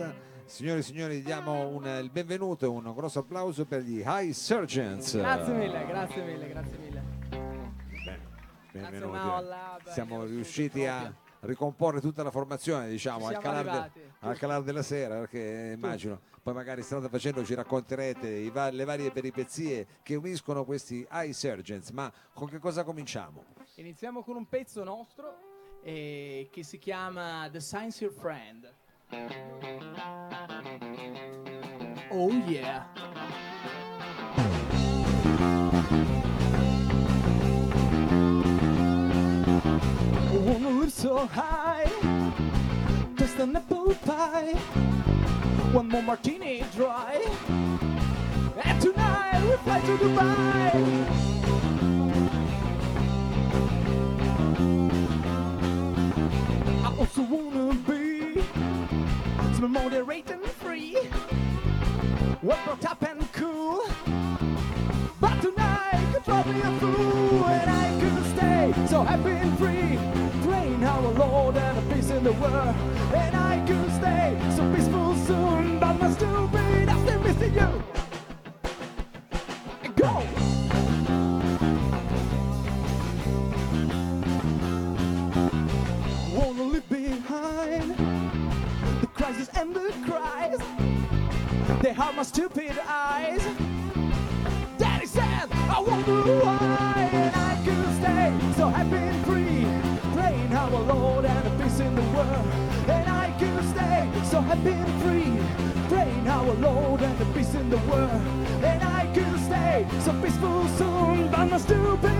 puntata. Signore e signori, diamo un, il benvenuto e un grosso applauso per gli High Surgeons. Grazie mille, grazie mille, grazie mille. Bene, benvenuti. Siamo riusciti a ricomporre tutta la formazione, diciamo, Ci al siamo calar, de- al calar della sera, perché immagino, poi magari strada facendo ci racconterete va- le varie peripezie che uniscono questi High Surgeons. Ma con che cosa cominciamo? Iniziamo con un pezzo nostro eh, che si chiama The Science Your Friend. Oh yeah. I wanna live so high, just an apple pie. One more martini dry, and tonight we fly to Dubai. I also wanna some moderate and free, well brought up and cool. But tonight could drive me a fool, and I couldn't stay so happy and free. Praying our Lord and a peace in the world, and I could Lord and a peace in the world. And I could stay so peaceful soon, but my stupid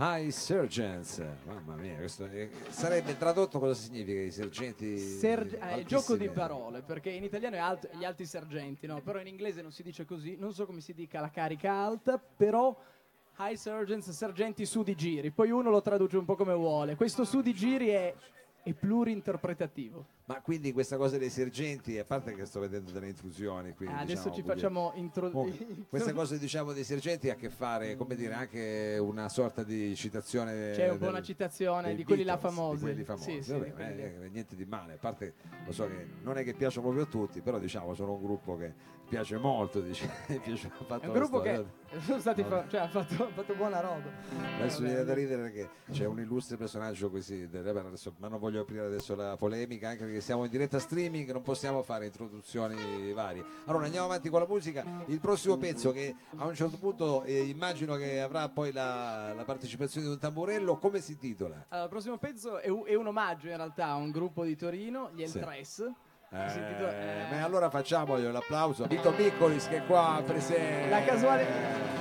High Surgeons, mamma mia, questo è- sarebbe tradotto cosa significa i sergenti? Serg- eh, altissimi? gioco di parole, perché in italiano è alt- gli alti sergenti, no? Però in inglese non si dice così, non so come si dica la carica alta, però high sergeants, sergenti su di giri, poi uno lo traduce un po' come vuole. Questo su di giri è, è plurinterpretativo. Ma quindi questa cosa dei sergenti, a parte che sto vedendo delle intrusioni, quindi, Eh, adesso diciamo, ci facciamo intro- Comunque, questa cosa diciamo dei sergenti ha a che fare, come dire, anche una sorta di citazione. C'è un po' una citazione di quelli là Beatles, famosi. Di quelli famosi. Sì, sì, Vabbè, quelli lì. eh, niente di male, a parte lo so che non è che piacciono proprio a tutti, però diciamo sono un gruppo che piace molto, dice, piace, È un gruppo storia. che sono stati fa- cioè, ha fatto, ha fatto buona roba. Adesso Vabbè, viene da ridere perché c'è un illustre personaggio così, del- ma non voglio aprire adesso la polemica, anche perché siamo in diretta streaming, non possiamo fare introduzioni varie. Allora andiamo avanti con la musica, il prossimo pezzo che a un certo punto eh, immagino che avrà poi la, la partecipazione di un tamburello, come si intitola? Allora, il prossimo pezzo è un, è un omaggio in realtà a un gruppo di Torino, gli El Sì. Tres. Eh, eh, allora facciamogli l'applauso a Vito Piccolis che è qua presente. La casuale,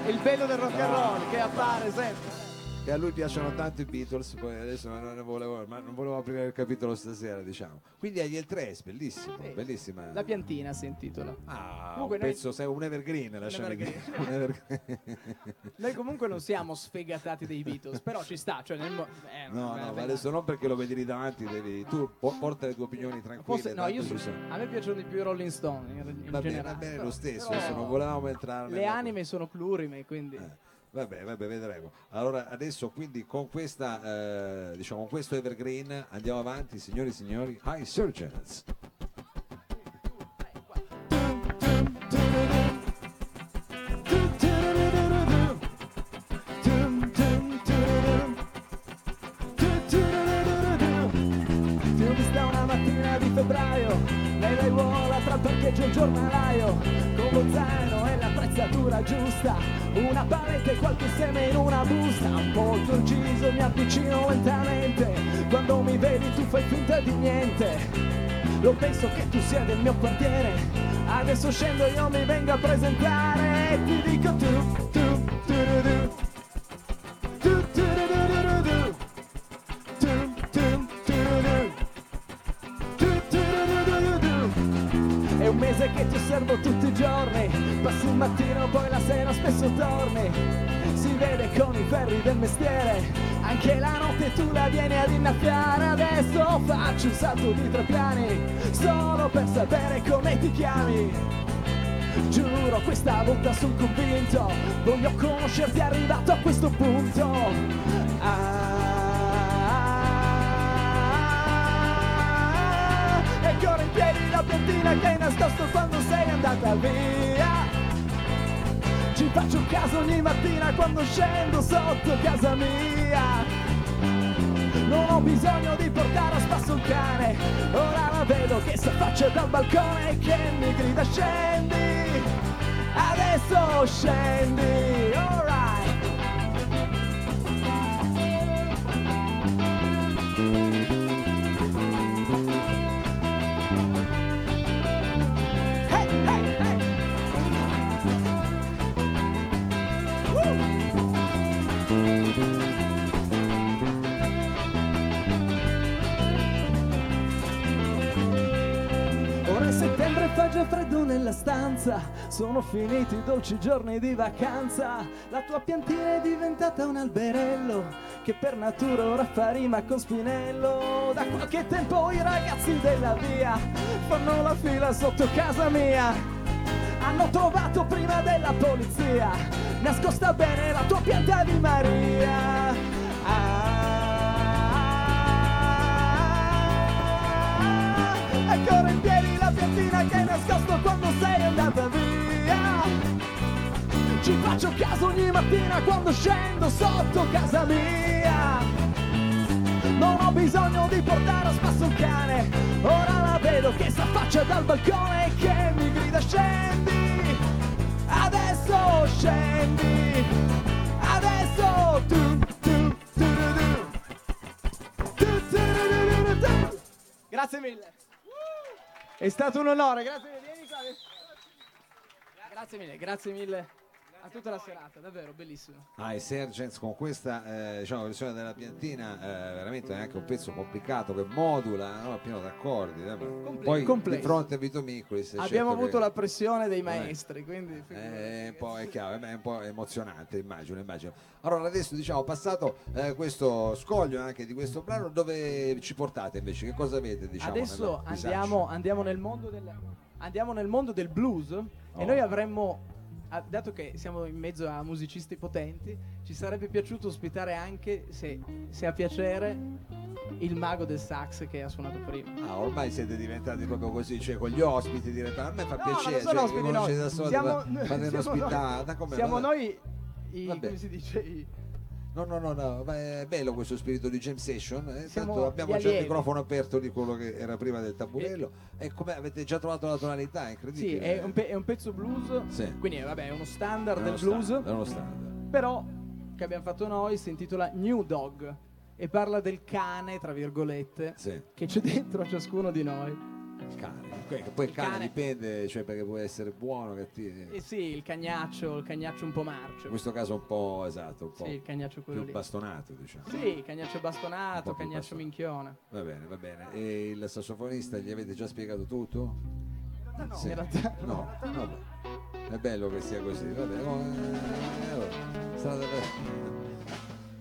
il bello del rock and roll che appare sempre. E a lui piacciono tanto i Beatles, poi adesso non volevo, ma non volevo aprire il capitolo stasera, diciamo. Quindi agli El Tres, bellissimo, Sì. bellissima. La piantina si intitola. Ah, Comunque un noi- pezzo, sai, un evergreen, lasciami dire. Evergreen. Noi comunque non siamo sfegatati dei Beatles, però ci sta. Cioè nel mo- eh, No, no, ma beh, adesso non perché lo vedi lì davanti, devi, tu po- porta le tue opinioni tranquille. Forse- no, io ci so- sono. a me piacciono di più i Rolling Stone in, in Va bene, generale. va bene lo stesso, però adesso non volevamo entrare Le anime sono plurime, quindi Eh, Vabbè, vabbè, vedremo. Allora, adesso quindi con questa, eh, diciamo, questo evergreen andiamo avanti, signori e signori. High Surgeons. Temperatura giusta Una paletta e qualche seme in una busta Un po' conciso mi avvicino lentamente Quando mi vedi tu fai finta di niente lo penso che tu sia del mio quartiere Adesso scendo io mi vengo a presentare E ti dico tu, tu, tu, tu. Tu, osservo tutti i giorni Passi il mattino poi la sera spesso torni Si vede con i ferri del mestiere anche la notte tu la vieni ad innaffiare. Adesso faccio un salto di tre piani Solo per sapere come ti chiami. Giuro questa volta sono convinto Voglio conoscerti arrivato a questo punto. Ah, ancora in piedi la piantina che hai nascosto quando sei andata via ci faccio caso ogni mattina quando scendo sotto casa mia. Non ho bisogno di portare a spasso un cane, ora la vedo che si affaccia dal balcone che mi grida scendi, adesso scendi, alright. Fa già freddo nella stanza. Sono finiti i dolci giorni di vacanza. La tua piantina è diventata un alberello Che per natura ora fa rima con spinello. Da qualche tempo i ragazzi della via Fanno la fila sotto casa mia. Hanno trovato prima della polizia Nascosta bene la tua pianta di Maria. Ah, ancora in piedi la piantina che hai nascosto quando sei andata via Ci faccio caso ogni mattina quando scendo sotto casa mia Non ho bisogno di portare a spasso un cane Ora la vedo che si affaccia dal balcone e che mi grida scendi Adesso scendi Adesso tu, tu, tu, tu. Grazie mille. È stato un onore, grazie mille. Grazie mille, grazie mille a tutta la serata, davvero bellissimo. Ah, e Sergens con questa eh, diciamo, versione della piantina eh, veramente è anche un pezzo complicato che modula no? pieno d'accordi eh, poi complesso. di fronte a Vito Micolis Abbiamo certo avuto che- la pressione dei maestri, quindi Eh, è un po', è chiaro, è un po' emozionante, immagino, immagino. Allora, adesso diciamo, passato eh, questo scoglio anche di questo brano, dove ci portate invece? Che cosa avete, diciamo? adesso andiamo, andiamo nel mondo del andiamo nel mondo del blues Oh. e noi avremmo ah, dato che siamo in mezzo a musicisti potenti, ci sarebbe piaciuto ospitare anche, se, se a piacere, il mago del sax che ha suonato prima. Ah, ormai siete diventati proprio così, cioè con gli ospiti direttamente. A me fa No, piacere, non sono cioè, ospiti conoscete noi. da Siamo- siamo Siamo noi i, come si dice, i- No, no, no, no, ma è bello questo spirito di jam session. eh, tanto abbiamo già il microfono aperto di quello che era prima del taburello. E come avete già trovato la tonalità, è incredibile. Sì, è un, pe- è un pezzo blues, Sì. quindi vabbè, è uno standard È del uno blues, standard, è uno standard. però che abbiamo fatto noi si intitola New Dog e parla del cane, tra virgolette, Sì. che c'è dentro a ciascuno di noi. Il cane. Poi il cane, cane. dipende, cioè perché può essere buono, cattivo. E sì, il cagnaccio, il cagnaccio un po' marcio. In questo caso un po' esatto, un po' Sì, il cagnaccio quello più lì. bastonato, diciamo. Sì, il cagnaccio bastonato, cagnaccio bastonato. minchione. Va bene, va bene. E il sassofonista gli avete già spiegato tutto? No, Sì. in realtà No, vabbè. È bello che sia così, vabbè. oh, eh, allora, sarà da-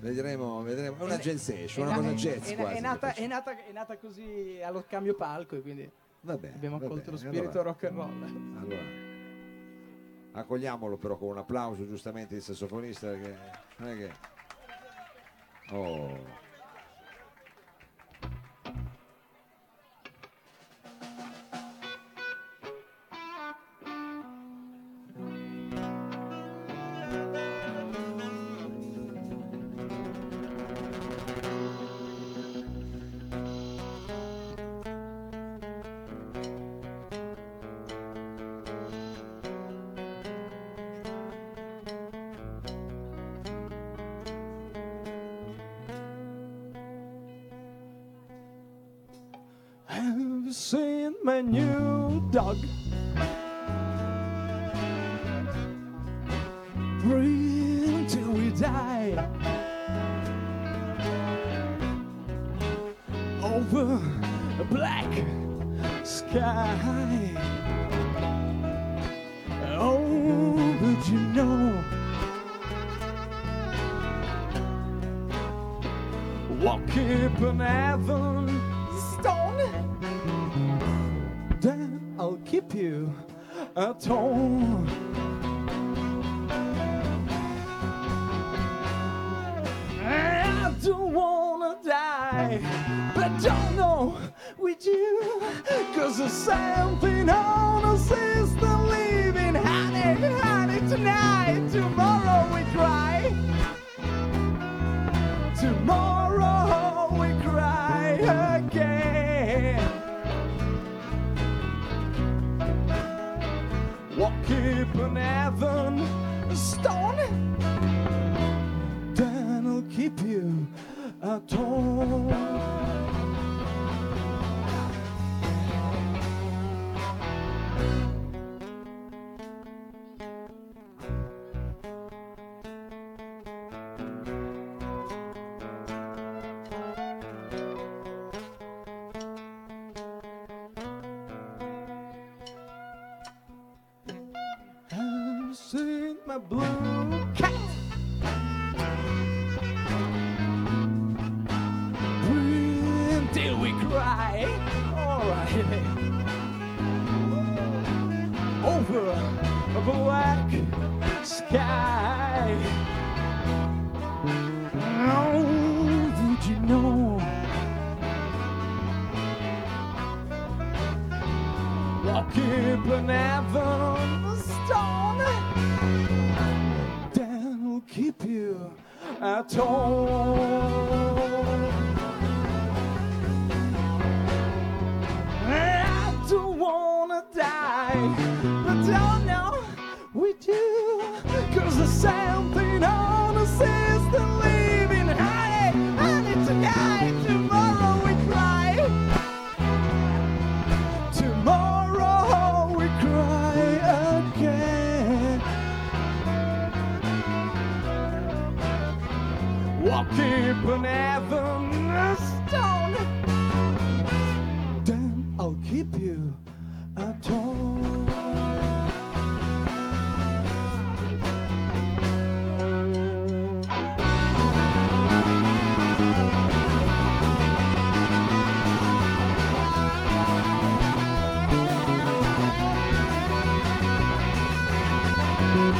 Vedremo, vedremo. È una jazz session, una cosa jazz è- quasi. è nata, è, nata, è nata così allo cambio palco e quindi Va bene, abbiamo accolto lo spirito allora- rock and roll. Allora, accogliamolo però con un applauso giustamente il sassofonista che non è che... Oh. I've seen my new dog. You at home. I don't wanna die, but don't know with you. Cause there's something on the system leaving. Honey, honey, tonight, tomorrow keep you at home. Over a black sky. Oh, did you know? Walk up an stone. Then we'll keep you at home.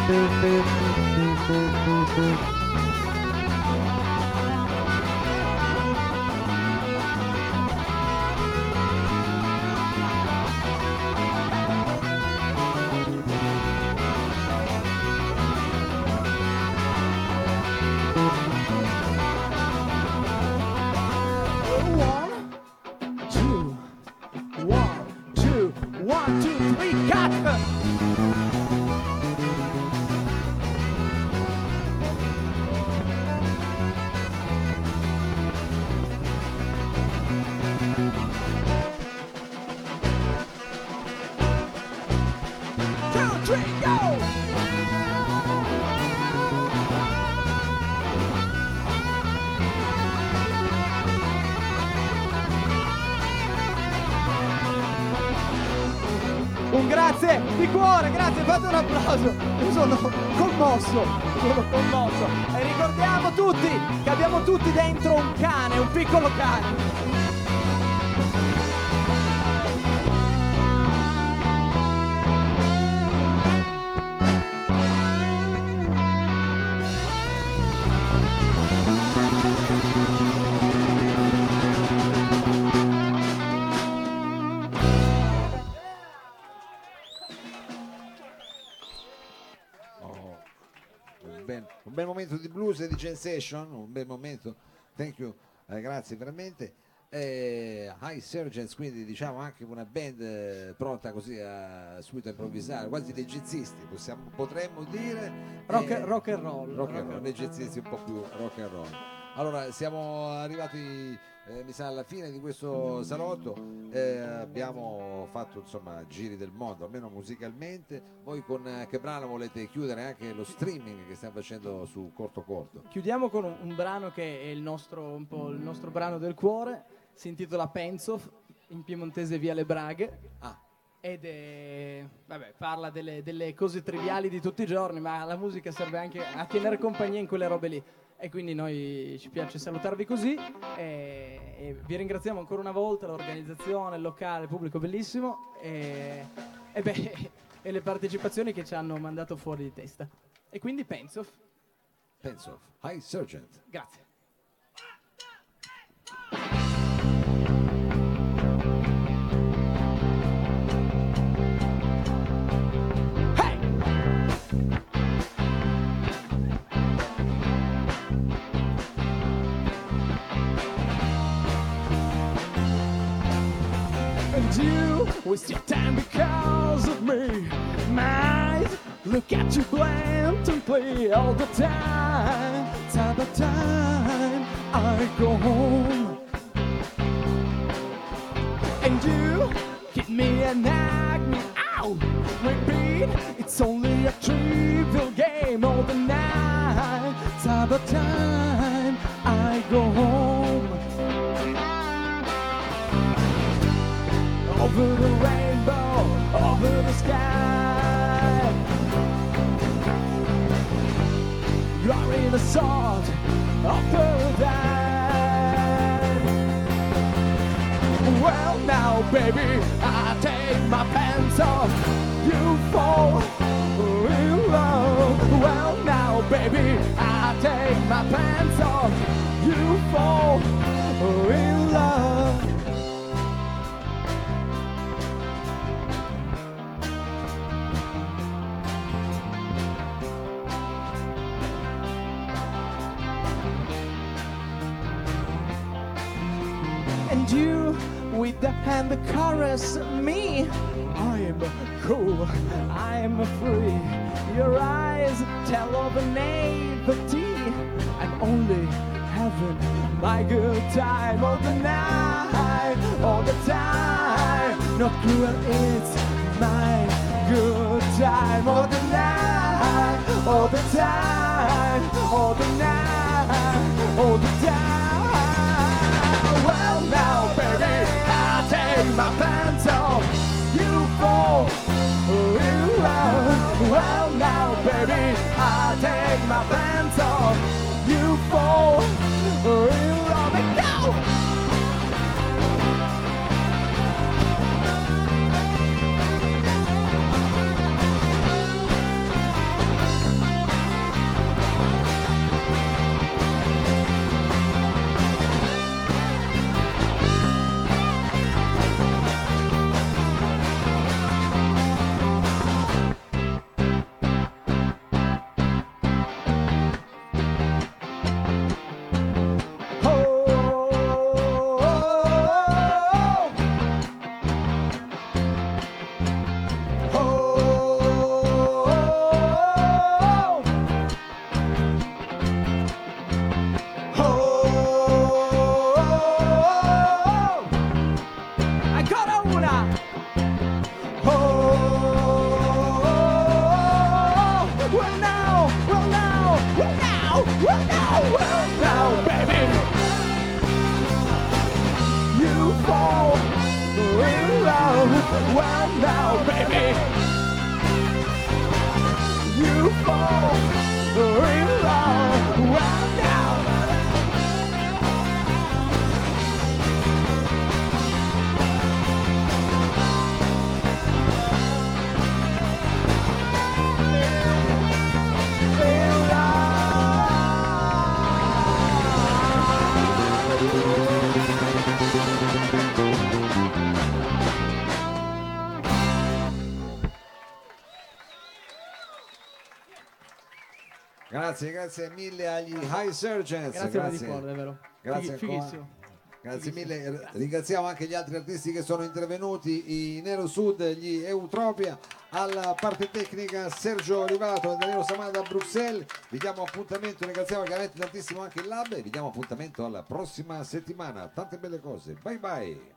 thank you di cuore, grazie, fate un applauso. Io sono commosso, sono commosso. E ricordiamo tutti che abbiamo tutti dentro un cane, un piccolo cane. Momento di blues e di sensation, un bel momento. Thank you, eh, grazie veramente. Eh, High Surgeons, quindi diciamo anche una band eh, pronta così a subito a improvvisare, quasi dei jazzisti, possiamo, potremmo dire. Rock, eh, rock and roll. rock and roll, dei jazzisti un po' più rock and roll. Allora, siamo arrivati, eh, mi sa, alla fine di questo salotto. Eh, abbiamo fatto insomma giri del mondo, almeno musicalmente. Voi con eh, che brano volete chiudere anche lo streaming che stiamo facendo su Corto Corto? Chiudiamo con un, un brano che è il nostro, un po' il nostro brano del cuore, si intitola Penso, in piemontese via le Braghe. Ah, Ed è, vabbè, parla delle, delle cose triviali di tutti i giorni, ma la musica serve anche a tenere compagnia in quelle robe lì. E quindi noi ci piace salutarvi così e, e vi ringraziamo ancora una volta, l'organizzazione, il locale, il pubblico bellissimo e, e beh, e le partecipazioni che ci hanno mandato fuori di testa. E quindi penso, penso. High Sergeant. grazie. Waste your time because of me. Might look at you blatantly all the time. Time by time I go home. And you hit me and nag me out. Repeat, it's only a trivial game all the night. Time by time I go home. Over the rainbow, over the sky. You're in the sort of paradise. Well, now, baby, I take my pants off. You fall in love. Well, now, baby, I take my pants off. You fall in love. Me. I'm cool, I'm free. Your eyes tell of naivety. I'm only having my good time all the night, all the time. No cruel, it's my good time all the night, all the time, all the night, all the time. Well, now, baby, Oh, well now, well now, well now, well now, baby. You fall in love. Well now, Grazie, grazie mille agli High Surgeons. Grazie, grazie. cuore, davvero. Grazie Fighi- fighissimo. Grazie mille, ringraziamo anche gli altri artisti che sono intervenuti, i Nero Sud, gli Eutropia, alla parte tecnica Sergio Rivato e Danilo Samada da Bruxelles. Vi diamo appuntamento, ringraziamo chiaramente tantissimo anche il Lab e vi diamo appuntamento alla prossima settimana. Tante belle cose. Bye bye.